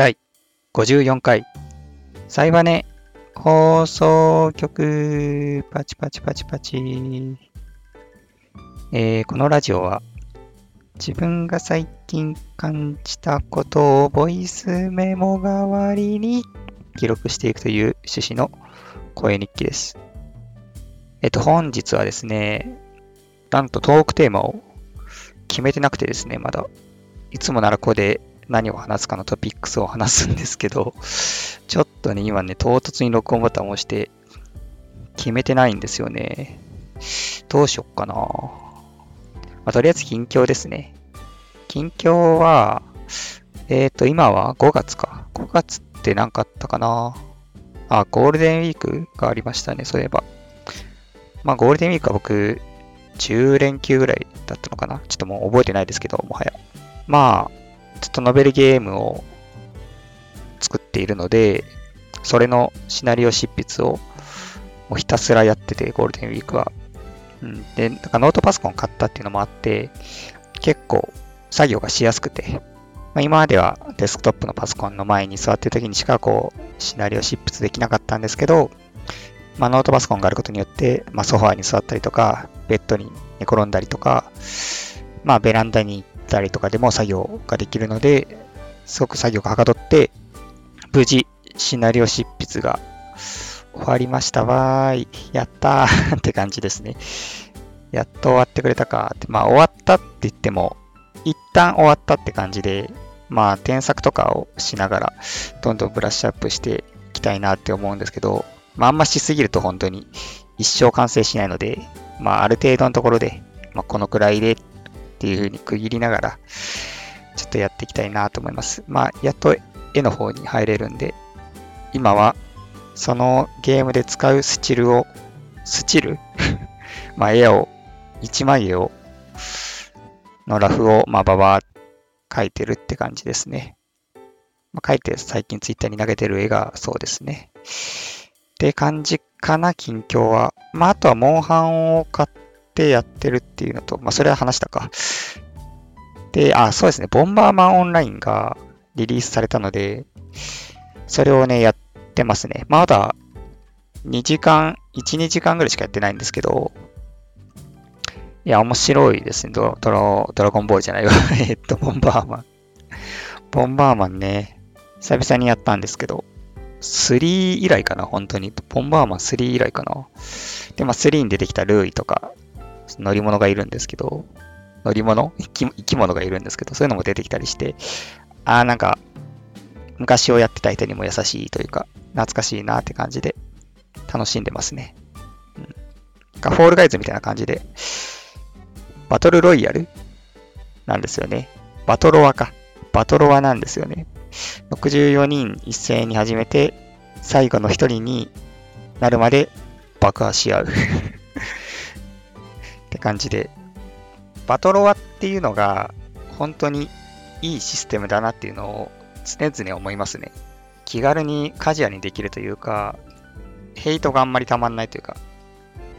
第54回、サイバネ放送局、パチパチパチパチ。えーこのラジオは、自分が最近感じたことをボイスメモ代わりに記録していくという趣旨の声日記です。えっと、本日はですね、なんとトークテーマを決めてなくてですね、まだ。いつもならここで何を話すかのトピックスを話すんですけど、ちょっとね、今ね、唐突に録音ボタンを押して決めてないんですよね。どうしよっかな。まあ、とりあえず近況ですね。近況は、えっ、と、今は5月か。5月って何かあったかな。あ、ゴールデンウィークがありましたね、そういえば。まあ、ゴールデンウィークは僕、10連休ぐらいだったのかな。ちょっともう覚えてないですけど、もはや。まあ、ちょっとノベルゲームを作っているので、それのシナリオ執筆をもうひたすらやってて、ゴールデンウィークは。うん、で、なんかノートパソコン買ったっていうのもあって、結構作業がしやすくて、まあ、今まではデスクトップのパソコンの前に座ってる時にしかこう、シナリオ執筆できなかったんですけど、まあ、ノートパソコンがあることによって、まあ、ソファーに座ったりとか、ベッドに寝転んだりとか、まあ、ベランダに行ったりとかでも作業ができるので、すごく作業がはかどって、無事、シナリオ執筆が終わりましたわーい。やったーって感じですね。やっと終わってくれたかって。まあ、終わったって言っても、一旦終わったって感じで、まあ、添削とかをしながら、どんどんブラッシュアップしていきたいなって思うんですけど、まあ、あんましすぎると本当に一生完成しないので、まあ、ある程度のところで、まあ、このくらいでっっていう風に区切りながら、ちょっとやっていきたいなと思います。まあ、やっと絵の方に入れるんで、今は、そのゲームで使うスチルを、スチル？まあ、絵を、一枚絵を、のラフを、まあ、ばば描いてるって感じですね。まあ、描いて最近ツイッターに投げてる絵がそうですね。って感じかな、近況は。まあ、あとは、モンハンを買ってやってるっていうのと、まあ、それは話したか。で、あ、そうですね、ボンバーマンオンラインがリリースされたので、それをね、やってますね。まだ、2時間、1、2時間ぐらいしかやってないんですけど、いや、面白いですね。ドドラドラゴンボールじゃないわ。えっと、ボンバーマン。ボンバーマンね、久々にやったんですけど、3以来かな、本当に。ボンバーマン3以来かな。で、まあ、3に出てきたルーイとか、乗り物がいるんですけど、乗り物？生き物がいるんですけど、そういうのも出てきたりして、あーなんか、昔をやってた人にも優しいというか、懐かしいなって感じで、楽しんでますね。うん。なんかフォールガイズみたいな感じで、バトルロイヤル？なんですよね。バトロワか。バトロワなんですよね。64人一斉に始めて、最後の1人になるまで爆破し合う感じで、バトロワっていうのが本当にいいシステムだなっていうのを常々思いますね。気軽にカジュアルにできるというか、ヘイトがあんまりたまんないというか、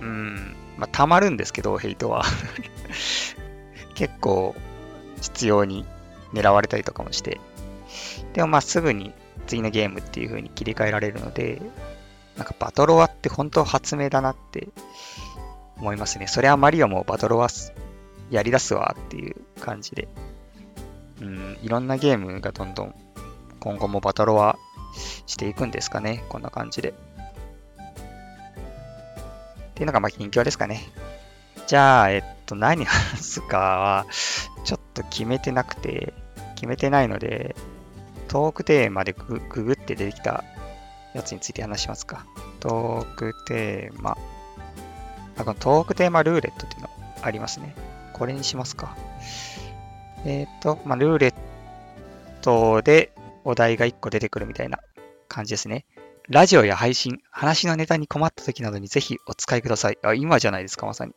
うん、まあ、たまるんですけど、ヘイトは。結構必要に狙われたりとかもして。でもまあすぐに次のゲームっていう風に切り替えられるので、なんかバトロワって本当発明だなって思いますね。それはマリオもバトロワやり出すわっていう感じで。うん、いろんなゲームがどんどん今後もバトロワしていくんですかね。こんな感じで。っていうのがまあ近況ですかね。じゃあ、えっと、何話すかは、ちょっと決めてなくて、決めてないので、トークテーマでググって出てきたやつについて話しますか。トークテーマ。あこのトークテーマルーレットっていうのありますね。これにしますか。えっ、と、まあ、ルーレットでお題が1個出てくるみたいな感じですね。ラジオや配信、話のネタに困った時などにぜひお使いください。あ、今じゃないですか、まさに。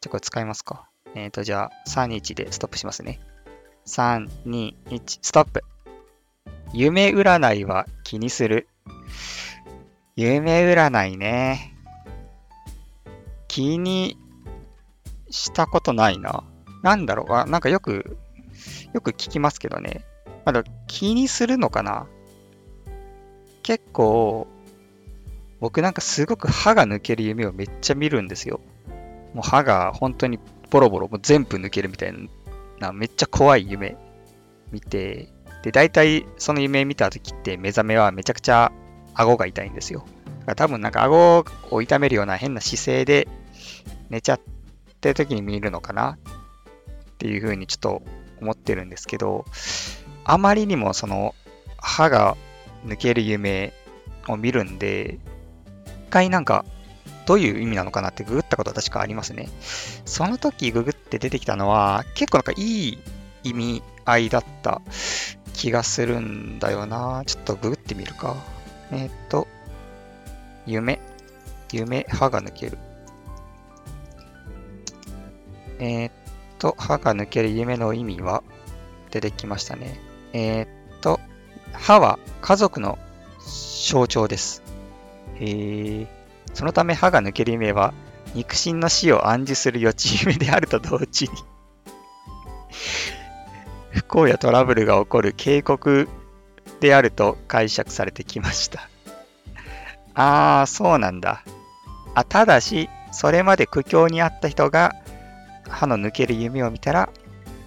じゃあこれ使いますか。えっ、と、じゃあ、3、1でストップしますね。3、2、1、ストップ。夢占いは気にする。夢占いね。気にしたことないな。なんだろうあ、なんかよく、よく聞きますけどね。まだ気にするのかな結構、僕なんかすごく歯が抜ける夢をめっちゃ見るんですよ。もう歯が本当にボロボロ、もう全部抜けるみたいな、めっちゃ怖い夢見て、で、大体その夢見た時って目覚めはめちゃくちゃ顎が痛いんですよ。だから多分なんか顎を痛めるような変な姿勢で寝ちゃってる時に見るのかな？っていうふうにちょっと思ってるんですけど、あまりにもその歯が抜ける夢を見るんで、一回なんかどういう意味なのかなってググったことは確かありますね。その時ググって出てきたのは結構なんかいい意味合いだった気がするんだよな。ちょっとググってみるか。えっ、と、夢。夢、歯が抜ける。えっ、と、歯が抜ける夢の意味は？出てきましたね。えっ、と、歯は家族の象徴です。へ。そのため歯が抜ける夢は肉親の死を暗示する予知夢であると同時に 不幸やトラブルが起こる警告であると解釈されてきましたああ、そうなんだ。あ、ただし、それまで苦境にあった人が歯の抜ける夢を見たら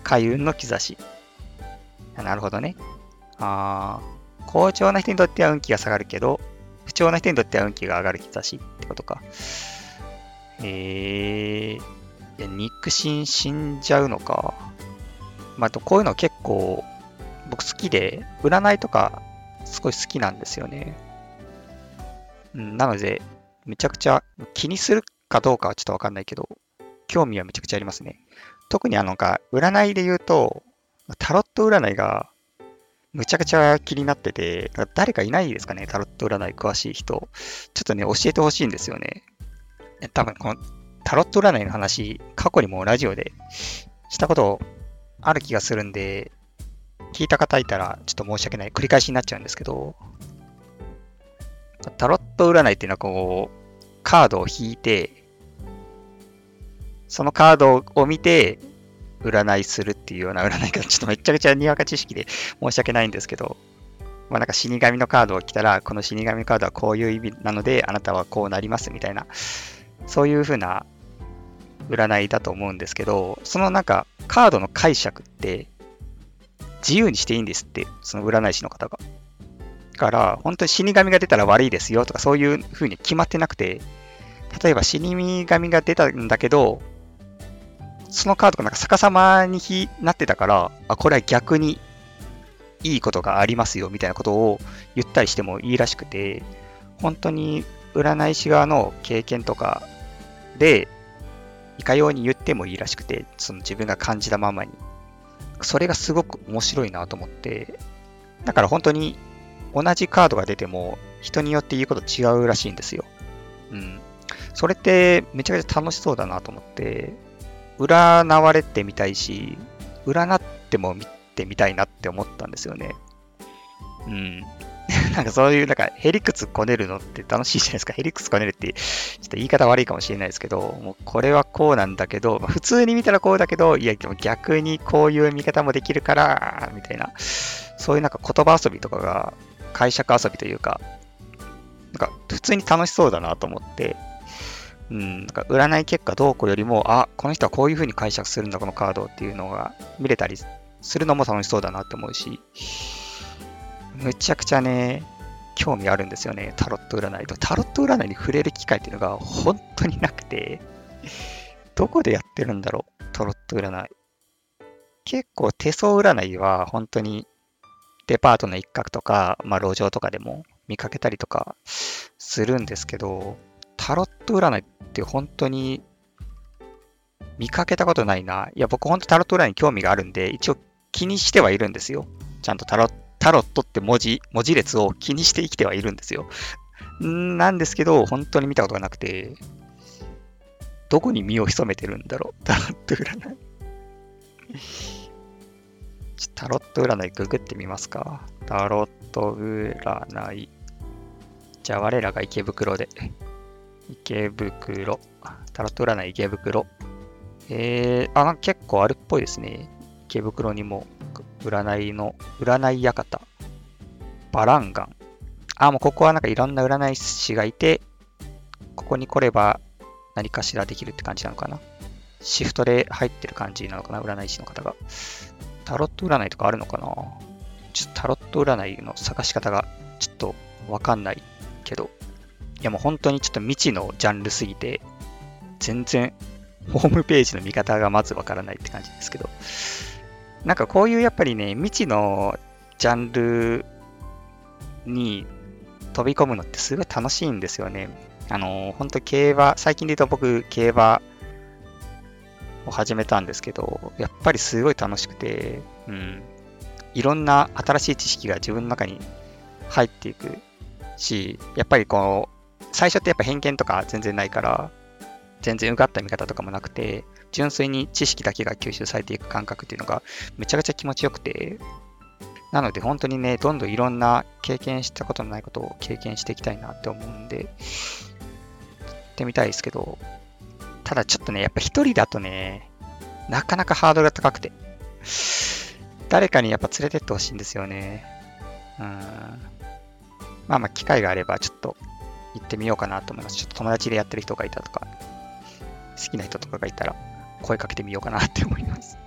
開運の兆し。なるほどね。ああ、好調な人にとっては運気が下がるけど、不調な人にとっては運気が上がる兆しってことか。えー、いや肉親死んじゃうのか。まあ、とこういうの結構僕好きで、占いとかすごい好きなんですよね。うん、なので、めちゃくちゃ気にするかどうかはちょっとわかんないけど、興味はめちゃくちゃありますね。特にあのか、占いで言うと、タロット占いがむちゃくちゃ気になってて、誰かいないですかね、タロット占い詳しい人。ちょっとね、教えてほしいんですよね。多分このタロット占いの話、過去にもラジオでしたことある気がするんで、聞いた方いたらちょっと申し訳ない。繰り返しになっちゃうんですけど、タロット占いっていうのはこう、カードを引いて、そのカードを見て、占いするっていうような占い方、ちょっとめちゃくちゃにわか知識で申し訳ないんですけど、まあなんか死神のカードを来たら、この死神カードはこういう意味なので、あなたはこうなりますみたいな、そういう風な占いだと思うんですけど、そのなんかカードの解釈って自由にしていいんですって、その占い師の方が。から、本当に死神が出たら悪いですよとかそういう風に決まってなくて、例えば死神が出たんだけど、そのカードがなんか逆さまになってたから、あ、これは逆にいいことがありますよみたいなことを言ったりしてもいいらしくて、本当に占い師側の経験とかで、いかように言ってもいいらしくて、その自分が感じたままに。それがすごく面白いなと思って、だから本当に同じカードが出ても人によって言うこと違うらしいんですよ。うん。それってめちゃくちゃ楽しそうだなと思って、占われてみたいし、占っても見てみたいなって思ったんですよね。うん。なんかそういう、なんかヘリクツこねるのって楽しいじゃないですか。ヘリクツこねるって、ちょっと言い方悪いかもしれないですけど、もうこれはこうなんだけど、まあ、普通に見たらこうだけど、いや、でも逆にこういう見方もできるから、みたいな、そういうなんか言葉遊びとかが、解釈遊びというか、なんか普通に楽しそうだなと思って、うん、なんか占い結果どうこうよりも、あ、この人はこういう風に解釈するんだ、このカードっていうのが見れたりするのも楽しそうだなって思うし、むちゃくちゃね、興味あるんですよね、タロット占いと。タロット占いに触れる機会っていうのが本当になくて、どこでやってるんだろう、タロット占い。結構手相占いは本当にデパートの一角とか、まあ路上とかでも見かけたりとかするんですけど、タロット占いって本当に見かけたことないな。いや、僕本当タロット占いに興味があるんで、一応気にしてはいるんですよ。ちゃんとタロタロットって文字、文字列を気にして生きてはいるんですよ。なんですけど、本当に見たことがなくて、どこに身を潜めてるんだろう、タロット占い。タロット占いググってみますか。タロット占い。じゃあ我らが池袋で。池袋。タロット占い池袋。えー、あ、結構あるっぽいですね。池袋にも占いの、占い館、バランガン。あ、もうここはなんかいろんな占い師がいて、ここに来れば何かしらできるって感じなのかな。シフトで入ってる感じなのかな、占い師の方が。タロット占いとかあるのかなちょっとタロット占いの探し方がちょっとわかんないけど、やもう本当にちょっと未知のジャンルすぎて、全然ホームページの見方がまずわからないって感じですけど、なんかこういうやっぱりね、未知のジャンルに飛び込むのってすごい楽しいんですよね。あの、本当競馬、最近で言うと僕、競馬を始めたんですけど、やっぱりすごい楽しくて、うん。いろんな新しい知識が自分の中に入っていくし、やっぱりこう、最初ってやっぱ偏見とか全然ないから、全然うがった見方とかもなくて、純粋に知識だけが吸収されていく感覚っていうのがめちゃくちゃ気持ちよくて、なので本当にね、どんどんいろんな経験したことのないことを経験していきたいなって思うんで、やってみたいですけど、ただちょっとね、やっぱ一人だとね、なかなかハードルが高くて、誰かにやっぱ連れてってほしいんですよね。うん。まあまあ、機会があればちょっと行ってみようかなと思います。ちょっと友達でやってる人がいたとか、好きな人とかがいたら声かけてみようかなって思います。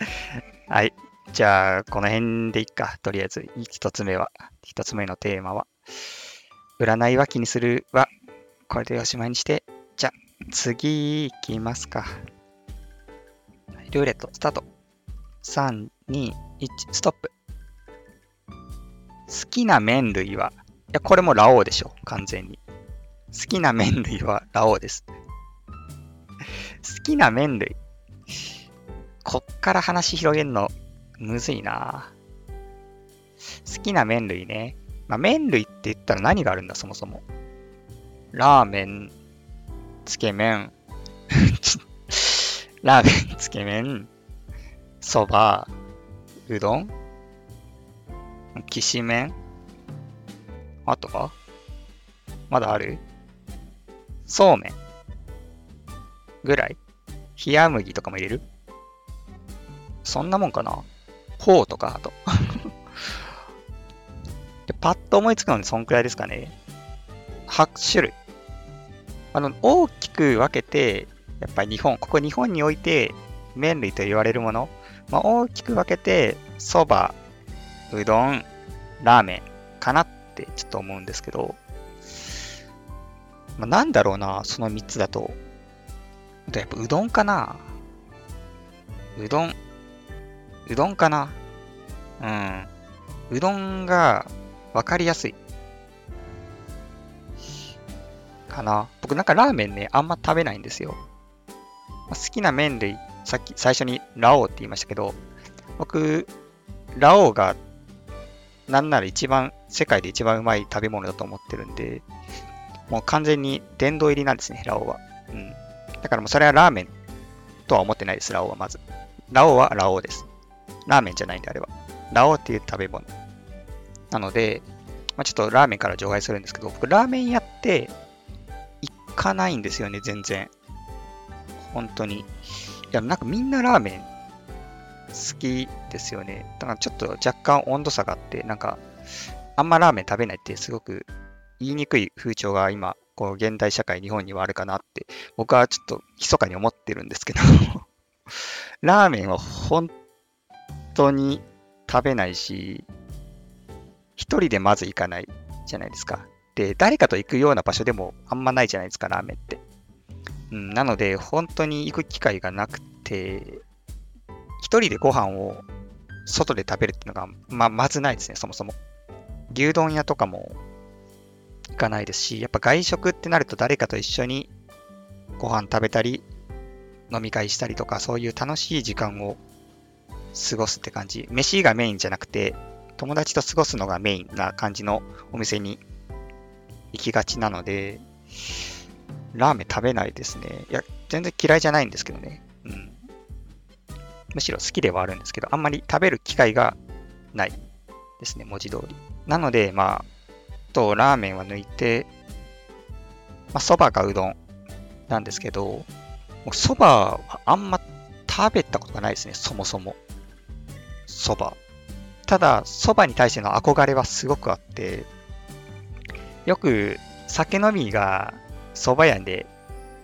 はい。じゃあ、この辺でいっか。とりあえず、一つ目は、一つ目のテーマは、占いは気にするは、これでおしまいにして、じゃあ、次行きますか。ルーレット、スタート。3、2、1、ストップ。好きな麺類は、いいや、これもラオウでしょ、完全に。好きな麺類はラオウです。好きな麺類。こっから話広げるのむずいな好きな麺類ね。まあ、麺類って言ったら何があるんだ、そもそも。ラーメン、つけ麺、ラーメン、つけ麺、そば、うどん、きしめんあとは？まだある？そうめん。ぐらい？冷麦とかも入れる？そんなもんかな？フォーとか、あと。で、パッと思いつくのでそんくらいですかね。8種類。あの、大きく分けて、やっぱり日本、ここ日本において麺類と言われるもの、まあ、大きく分けて、そば、うどん、ラーメンかなっってちょっと思うんですけど、まあ、なんだろうな、その3つだと。やっぱうどんかなうどん、うどんかなうん。うどんが分かりやすい。かな。僕なんかラーメンね、あんま食べないんですよ。好きな麺類、さっき最初にラオウって言いましたけど、僕、ラオウがなんなら一番、世界で一番うまい食べ物だと思ってるんで、もう完全に殿堂入りなんですね、ラオウは。うん。だからもうそれはラーメンとは思ってないです、ラオウはまず。ラオウはラオウです。ラーメンじゃないんであれば。ラオウっていう食べ物。なので、まあ、ちょっとラーメンから除外するんですけど、僕ラーメン屋って行かないんですよね、全然。本当に。いや、なんかみんなラーメン好きですよね。だからちょっと若干温度差があって、なんか、あんまラーメン食べないってすごく言いにくい風潮が今、こう現代社会、日本にはあるかなって、僕はちょっと密かに思ってるんですけど ラーメンは本当に食べないし、一人でまず行かないじゃないですか。で、誰かと行くような場所でもあんまないじゃないですか、ラーメンって。うん、なので、本当に行く機会がなくて、一人でご飯を外で食べるっていうのが、ままずないですね、そもそも。牛丼屋とかも行かないですし、やっぱ外食ってなると誰かと一緒にご飯食べたり、飲み会したりとか、そういう楽しい時間を過ごすって感じ。飯がメインじゃなくて、友達と過ごすのがメインな感じのお店に行きがちなので、ラーメン食べないですね。いや、全然嫌いじゃないんですけどね。うん。むしろ好きではあるんですけど、あんまり食べる機会がないですね、文字通り。なので、まあ、と、ラーメンは抜いて、まあ、蕎麦かうどんなんですけど、もう蕎麦はあんま食べたことがないですね、そもそも。蕎麦。ただ、蕎麦に対しての憧れはすごくあって、よく酒飲みが蕎麦屋で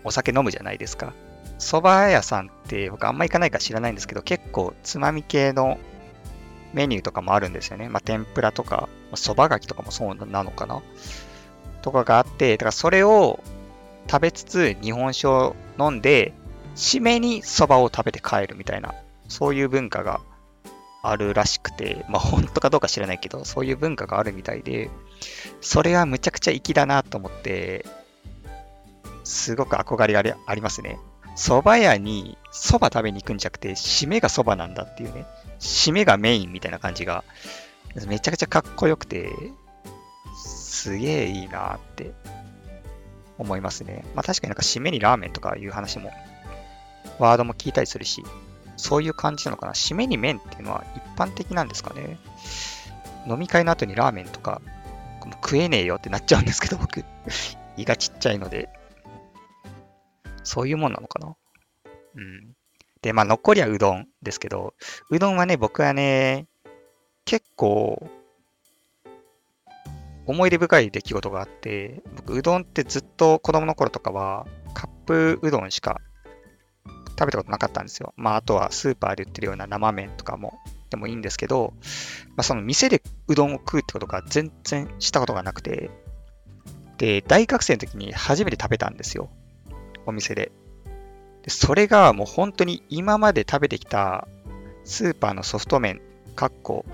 お酒飲むじゃないですか。蕎麦屋さんって僕あんま行かないか知らないんですけど、結構つまみ系のメニューとかもあるんですよね。まあ、天ぷらとか、蕎麦柿とかもそうなのかなとかがあって、だからそれを食べつつ日本酒を飲んで、締めに蕎麦を食べて帰るみたいな、そういう文化があるらしくて、まあ本当かどうか知らないけど、そういう文化があるみたいで、それはむちゃくちゃ粋だなと思って、すごく憧れがありますね。蕎麦屋に蕎麦食べに行くんじゃなくて、締めが蕎麦なんだっていうね。締めがメインみたいな感じが、めちゃくちゃかっこよくて、すげえいいなって思いますね。まあ確かになんか締めにラーメンとかいう話も、ワードも聞いたりするし、そういう感じなのかな。締めに麺っていうのは一般的なんですかね。飲み会の後にラーメンとか、食えねえよってなっちゃうんですけど、僕、胃がちっちゃいので、そういうもんなのかな？うん。で、まあ、残りはうどんですけど、うどんはね、僕はね、結構、思い出深い出来事があって、僕、うどんってずっと子供の頃とかは、カップうどんしか食べたことなかったんですよ。まあ、あとはスーパーで売ってるような生麺とかも、でもいいんですけど、まあ、その店でうどんを食うってことが全然したことがなくて、で、大学生の時に初めて食べたんですよ。お店で。でそれがもう本当に今まで食べてきたスーパーのソフト麺、かっこ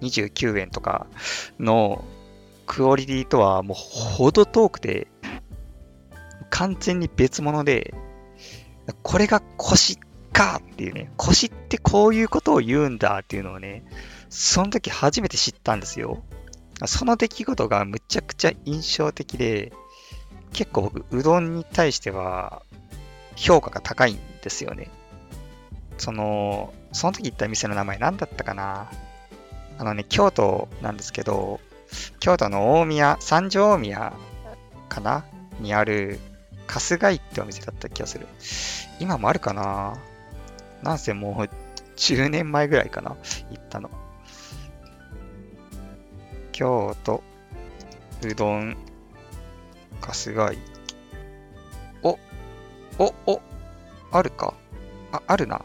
29円とかのクオリティとはもう程遠くて、完全に別物で、これが腰かっていうね、腰ってこういうことを言うんだっていうのをね、その時初めて知ったんですよ。その出来事がむちゃくちゃ印象的で、結構僕、うどんに対しては評価が高いんですよね。その、その時行った店の名前何だったかなあのね、京都なんですけど、京都の大宮、三条大宮かな？にある、春日井ってお店だった気がする。今もあるかな？なんせもう10年前ぐらいかな行ったの。京都、うどん、春日井。お、お、お、あるか？あ、あるな。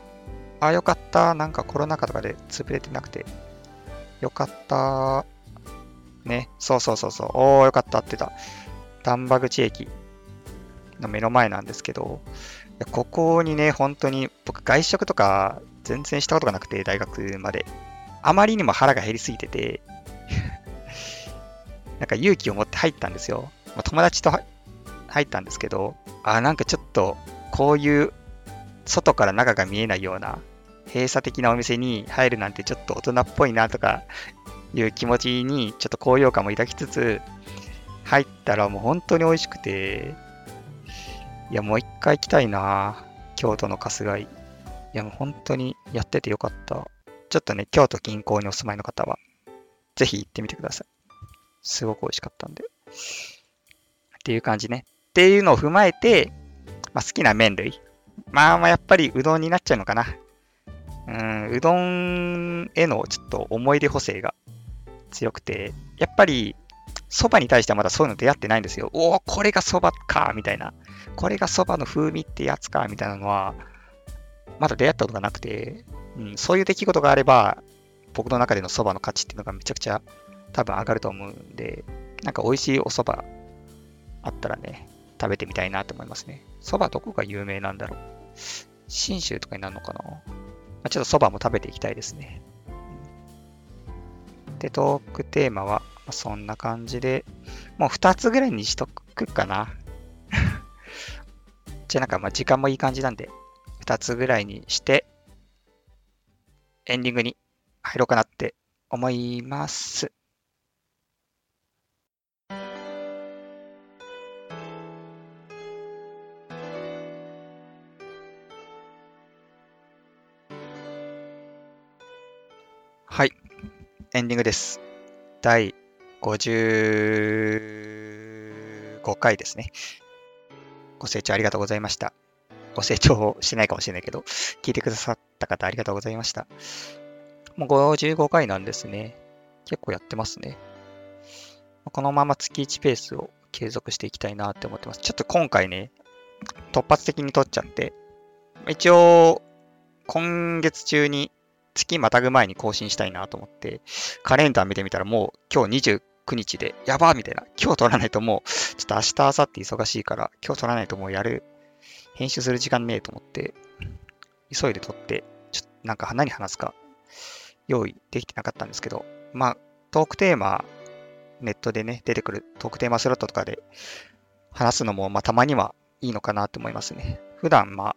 あ、よかった。なんかコロナ禍とかで潰れてなくて。よかった。ね。そうそうそうそう。おー、よかったってた。丹波口駅の目の前なんですけど、ここにね、本当に僕外食とか全然したことがなくて、大学まで。あまりにも腹が減りすぎてて なんか勇気を持って入ったんですよ。ま友達と入ったんですけど、あ、なんかちょっと、こういう外から中が見えないような閉鎖的なお店に入るなんてちょっと大人っぽいなとかいう気持ちにちょっと高揚感も抱きつつ、入ったらもう本当に美味しくて、いやもう一回行きたいな京都の春日井。いやもう本当にやっててよかった。ちょっとね、京都近郊にお住まいの方は、ぜひ行ってみてください。すごく美味しかったんで。っていう感じね。っていうのを踏まえて、まあ、好きな麺類。まあまあやっぱりうどんになっちゃうのかな。うん、うどんへのちょっと思い出補正が強くて、やっぱり蕎麦に対してはまだそういうの出会ってないんですよ。おお、これが蕎麦か、みたいな。これが蕎麦の風味ってやつか、みたいなのは、まだ出会ったことがなくて、うん、そういう出来事があれば、僕の中での蕎麦の価値っていうのがめちゃくちゃ多分上がると思うんで、なんか美味しいお蕎麦あったらね、食べてみたいなと思いますね。蕎麦どこが有名なんだろう。信州とかになるのかな、まあ、ちょっと蕎麦も食べていきたいですね。で、トークテーマは、まそんな感じで、もう2つぐらいにしとくかな。じゃあなんかまあ時間もいい感じなんで、2つぐらいにして、エンディングに入ろうかなって思います。エンディングです。第55回ですね。ご清聴ありがとうございました。ご清聴してないかもしれないけど、聞いてくださった方ありがとうございました。もう55回なんですね。結構やってますね。このまま月1ペースを継続していきたいなって思ってます。ちょっと今回ね、突発的に撮っちゃって、一応、今月中に月またぐ前に更新したいなと思って、カレンダー見てみたらもう今日29日で、やばーみたいな。今日撮らないともう、ちょっと明日、明後日忙しいから、今日撮らないともうやる、編集する時間ねえと思って、急いで撮って、ちょっとなんか何話すか用意できてなかったんですけど、まあ、トークテーマ、ネットでね、出てくるトークテーマスロットとかで話すのも、まあ、たまにはいいのかなと思いますね。普段、まあ、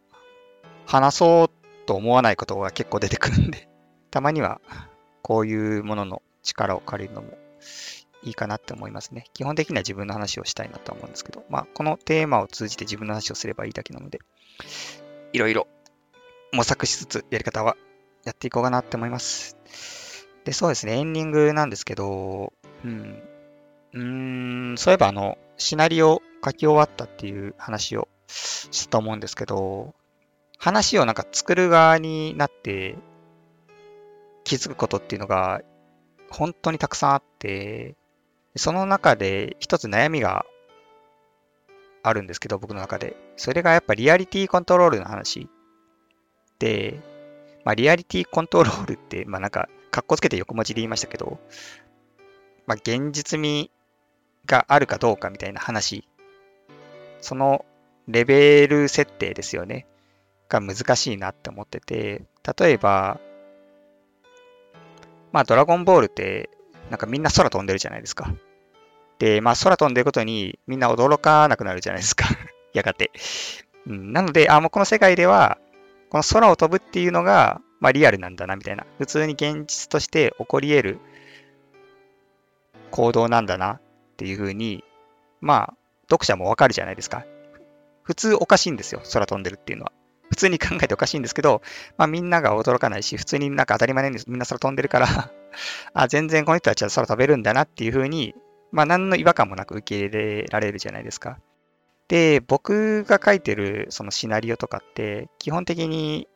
話そうと思わないことが結構出てくるんで、たまにはこういうものの力を借りるのもいいかなって思いますね。基本的には自分の話をしたいなと思うんですけど、まあ、このテーマを通じて自分の話をすればいいだけなので、いろいろ模索しつつやり方はやっていこうかなって思います。で、そうですね、エンディングなんですけど、うん。うーん、そういえばあの、シナリオ書き終わったっていう話をしたと思うんですけど、話をなんか作る側になって気づくことっていうのが本当にたくさんあって、その中で一つ悩みがあるんですけど、僕の中で。それがやっぱリアリティコントロールの話で、まあリアリティコントロールって、まあなんか、かっこつけて横文字で言いましたけど、まあ現実味があるかどうかみたいな話、そのレベル設定ですよね。が難しいなって思ってて、例えば、まあドラゴンボールってなんかみんな空飛んでるじゃないですか。で、まあ空飛んでることにみんな驚かなくなるじゃないですか。やがて。うん、なので、あ、もうこの世界では、この空を飛ぶっていうのが、まあリアルなんだなみたいな。普通に現実として起こり得る行動なんだなっていうふうに、まあ、読者もわかるじゃないですか。普通おかしいんですよ。空飛んでるっていうのは。普通に考えておかしいんですけど、まあみんなが驚かないし、普通になんか当たり前なんです。みんな空飛んでるから あ、全然この人たちは空飛べるんだなっていうふうに、まあ何の違和感もなく受け入れられるじゃないですか。で、僕が書いてるそのシナリオとかって、基本的に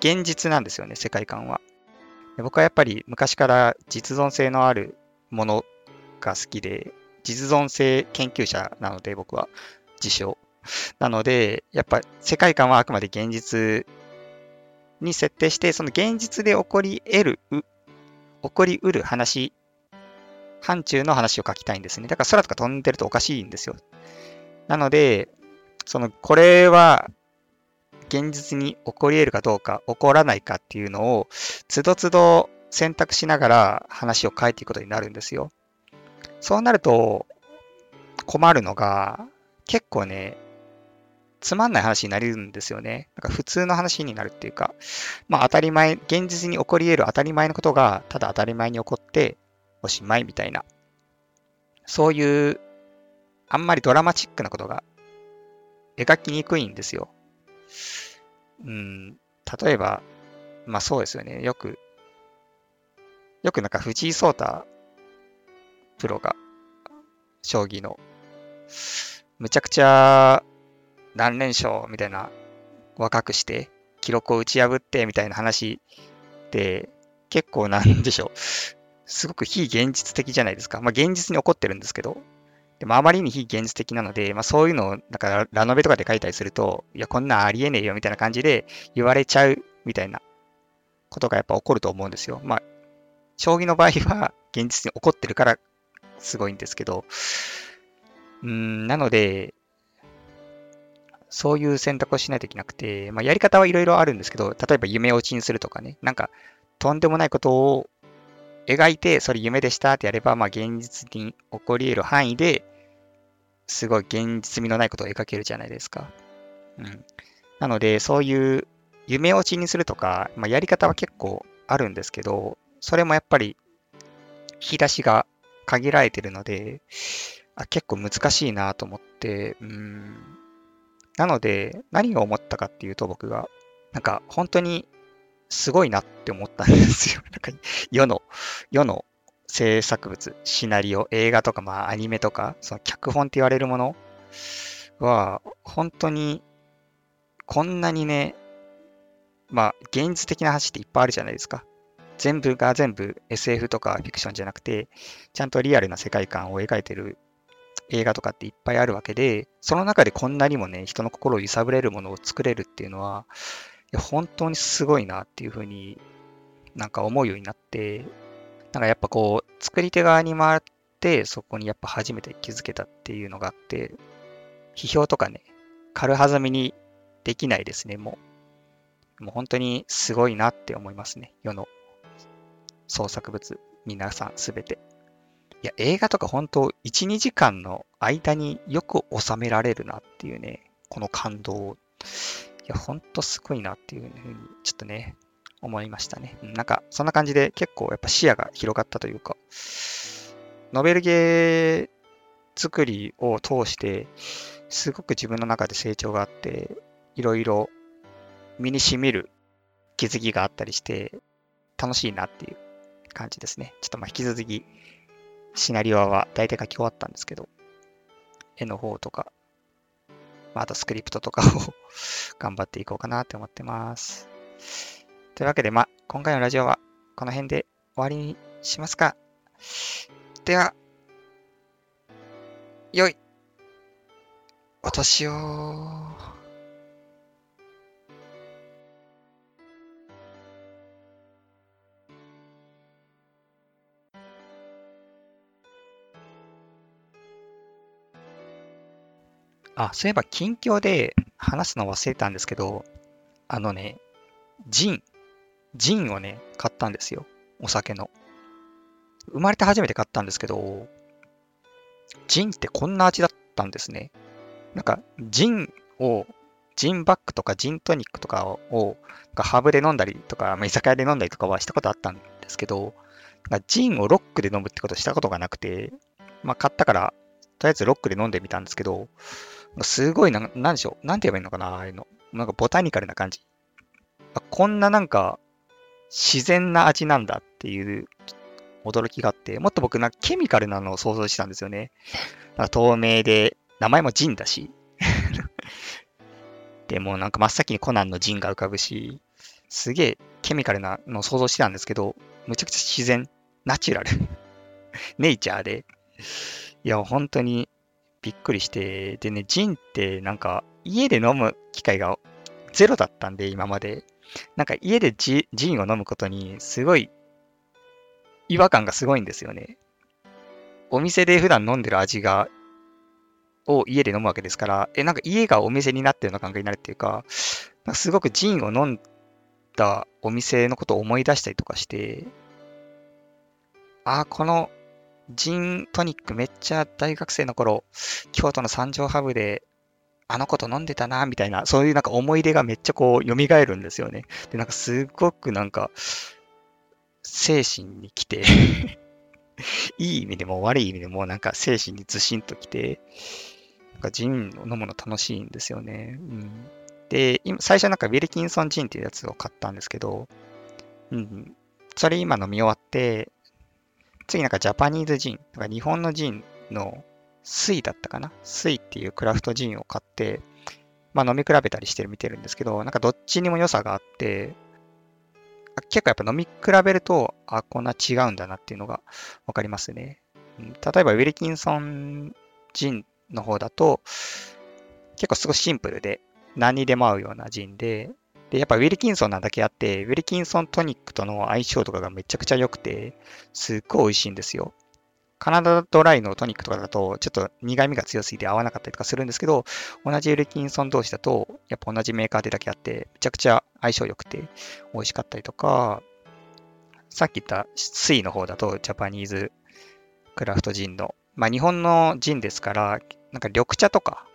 現実なんですよね、世界観は。僕はやっぱり昔から実存性のあるものが好きで、実存性研究者なので、僕は自称。なので、やっぱ世界観はあくまで現実に設定して、その現実で起こり得る、起こりうる話、範疇の話を書きたいんですね。だから空とか飛んでるとおかしいんですよ。なので、その、これは現実に起こり得るかどうか、起こらないかっていうのを、つどつど選択しながら話を書いていくことになるんですよ。そうなると、困るのが、結構ね、つまんない話になれるんですよね。なんか普通の話になるっていうか、まあ当たり前、現実に起こり得る当たり前のことが、ただ当たり前に起こって、おしまいみたいな。そういう、あんまりドラマチックなことが描きにくいんですよ。うん、例えば、まあそうですよね。よく、よくなんか藤井聡太プロが、将棋の、むちゃくちゃ何連勝みたいな若くして記録を打ち破ってみたいな話って結構なんでしょう。すごく非現実的じゃないですか。まあ現実に起こってるんですけど、でもあまりに非現実的なので、まあそういうのをなんかラノベとかで書いたりすると、いやこんなんありえねえよみたいな感じで言われちゃうみたいなことがやっぱ起こると思うんですよ。まあ将棋の場合は現実に起こってるからすごいんですけど、うん、なので、そういう選択をしないといけなくて、まあ、やり方はいろいろあるんですけど、例えば夢落ちにするとかね、なんか、とんでもないことを描いて、それ夢でしたってやれば、まあ、現実に起こり得る範囲で、すごい現実味のないことを描けるじゃないですか。うん。なので、そういう夢落ちにするとか、まあ、やり方は結構あるんですけど、それもやっぱり、引き出しが限られてるので、あ結構難しいなと思って、うん、なので、何を思ったかっていうと、僕が、なんか本当にすごいなって思ったんですよ。なんか世の、世の制作物、シナリオ、映画とか、まあアニメとか、その脚本って言われるものは、本当に、こんなにね、まあ現実的な話っていっぱいあるじゃないですか。全部が全部 SF とかフィクションじゃなくて、ちゃんとリアルな世界観を描いてる映画とかっていっぱいあるわけで、その中でこんなにもね、人の心を揺さぶれるものを作れるっていうのは、いや本当にすごいなっていうふうになんか思うようになって、なんかやっぱこう、作り手側に回って、そこにやっぱ初めて気づけたっていうのがあって、批評とかね、軽はずみにできないですね、もう。もう本当にすごいなって思いますね、世の創作物、皆さんすべて。いや、映画とか本当、1、2時間の間によく収められるなっていうね、この感動を。いや、ほんとすごいなっていうふうに、ちょっとね、思いましたね。なんか、そんな感じで結構やっぱ視野が広がったというか、ノベルゲー作りを通して、すごく自分の中で成長があって、いろいろ身に染みる気づきがあったりして、楽しいなっていう感じですね。ちょっとまあ引き続き、シナリオは大体書き終わったんですけど、絵の方とか、まあ、あとスクリプトとかを 頑張っていこうかなって思ってます。というわけで、まあ、今回のラジオはこの辺で終わりにしますか。では、良いお年を。あ、そういえば近況で話すの忘れたんですけど、あのね、ジン、ジンをね、買ったんですよ。お酒の。生まれて初めて買ったんですけど、ジンってこんな味だったんですね。なんか、ジンを、ジンバックとかジントニックとかを、ハブで飲んだりとか、居酒屋で飲んだりとかはしたことあったんですけど、ジンをロックで飲むってことしたことがなくて、まあ、買ったから、とりあえずロックで飲んでみたんですけど、すごいな、なんでしょう。なんて言えばいいのかな、ああいうの。なんかボタニカルな感じ。あこんななんか自然な味なんだっていう驚きがあって、もっと僕なんかケミカルなのを想像してたんですよね。透明で、名前もジンだし。でもなんか真っ先にコナンのジンが浮かぶし、すげえケミカルなのを想像してたんですけど、むちゃくちゃ自然、ナチュラル、ネイチャーで、いや、本当にびっくりして、でね、ジンってなんか家で飲む機会がゼロだったんで、今まで。なんか家でジジンを飲むことにすごい違和感がすごいんですよね。お店で普段飲んでる味が、を家で飲むわけですから、え、なんか家がお店になってるような感覚になるっていうか、かすごくジンを飲んだお店のことを思い出したりとかして、ああ、このジントニックめっちゃ大学生の頃、京都の三条ハブであの子と飲んでたな、みたいな、そういうなんか思い出がめっちゃこう蘇るんですよね。で、なんかすごくなんか、精神に来て いい意味でも悪い意味でもなんか精神にずしんと来て、なんかジンを飲むの楽しいんですよね。うん、で、今、最初なんかウィルキンソンジンっていうやつを買ったんですけど、うん、それ今飲み終わって、次なんかジャパニーズジン、か日本のジンのスイだったかな？スイっていうクラフトジンを買って、まあ飲み比べたりしてる見てるんですけど、なんかどっちにも良さがあって、結構やっぱ飲み比べると、あ、こんな違うんだなっていうのがわかりますね。例えばウィルキンソンジンの方だと、結構すごいシンプルで、何にでも合うようなジンで、で、やっぱウィルキンソンなだけあって、ウィルキンソントニックとの相性とかがめちゃくちゃ良くて、すっごい美味しいんですよ。カナダドライのトニックとかだと、ちょっと苦味が強すぎて合わなかったりとかするんですけど、同じウィルキンソン同士だと、やっぱ同じメーカーでだけあって、めちゃくちゃ相性良くて美味しかったりとか、さっき言ったスイの方だと、ジャパニーズクラフトジンの、まあ日本のジンですから、なんか緑茶とか、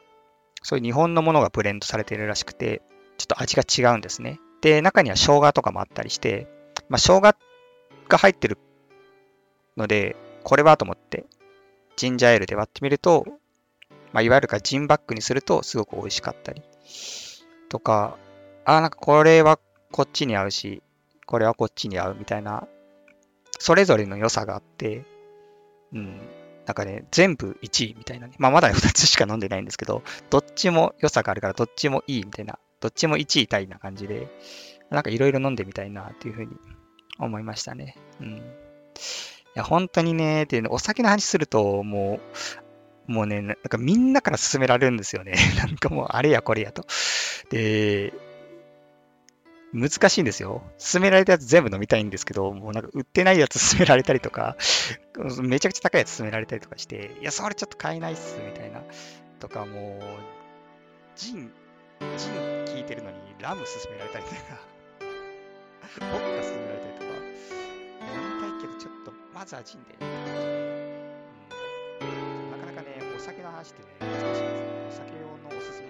そういう日本のものがブレンドされてるらしくて、ちょっと味が違うんですね。で、中には生姜とかもあったりして、まあ、生姜が入ってるので、これはと思って、ジンジャーエールで割ってみると、まあ、いわゆるかジンバックにするとすごく美味しかったりとか、あ、なんかこれはこっちに合うし、これはこっちに合うみたいな、それぞれの良さがあって、うん、なんかね、全部1位みたいなね。まあまだ2つしか飲んでないんですけど、どっちも良さがあるからどっちもいいみたいなどっちも1位タイな感じで、なんかいろいろ飲んでみたいなっていうふうに思いましたね。うん。いや、本当にね、で、お酒の話すると、もう、もうね、なんかみんなから勧められるんですよね。なんかもう、あれやこれやと。で、難しいんですよ。勧められたやつ全部飲みたいんですけど、もうなんか売ってないやつ勧められたりとか、めちゃくちゃ高いやつ勧められたりとかして、いや、それちょっと買えないっす、みたいな。とか、もう、ジン、ジンいてるのにラム勧められたりとか、ボッカ勧められたりとか、飲みたいけど、ちょっと、まずはジンで、うん。なかなかね、お酒の話ってね、難しいですね。お酒用のおすすめ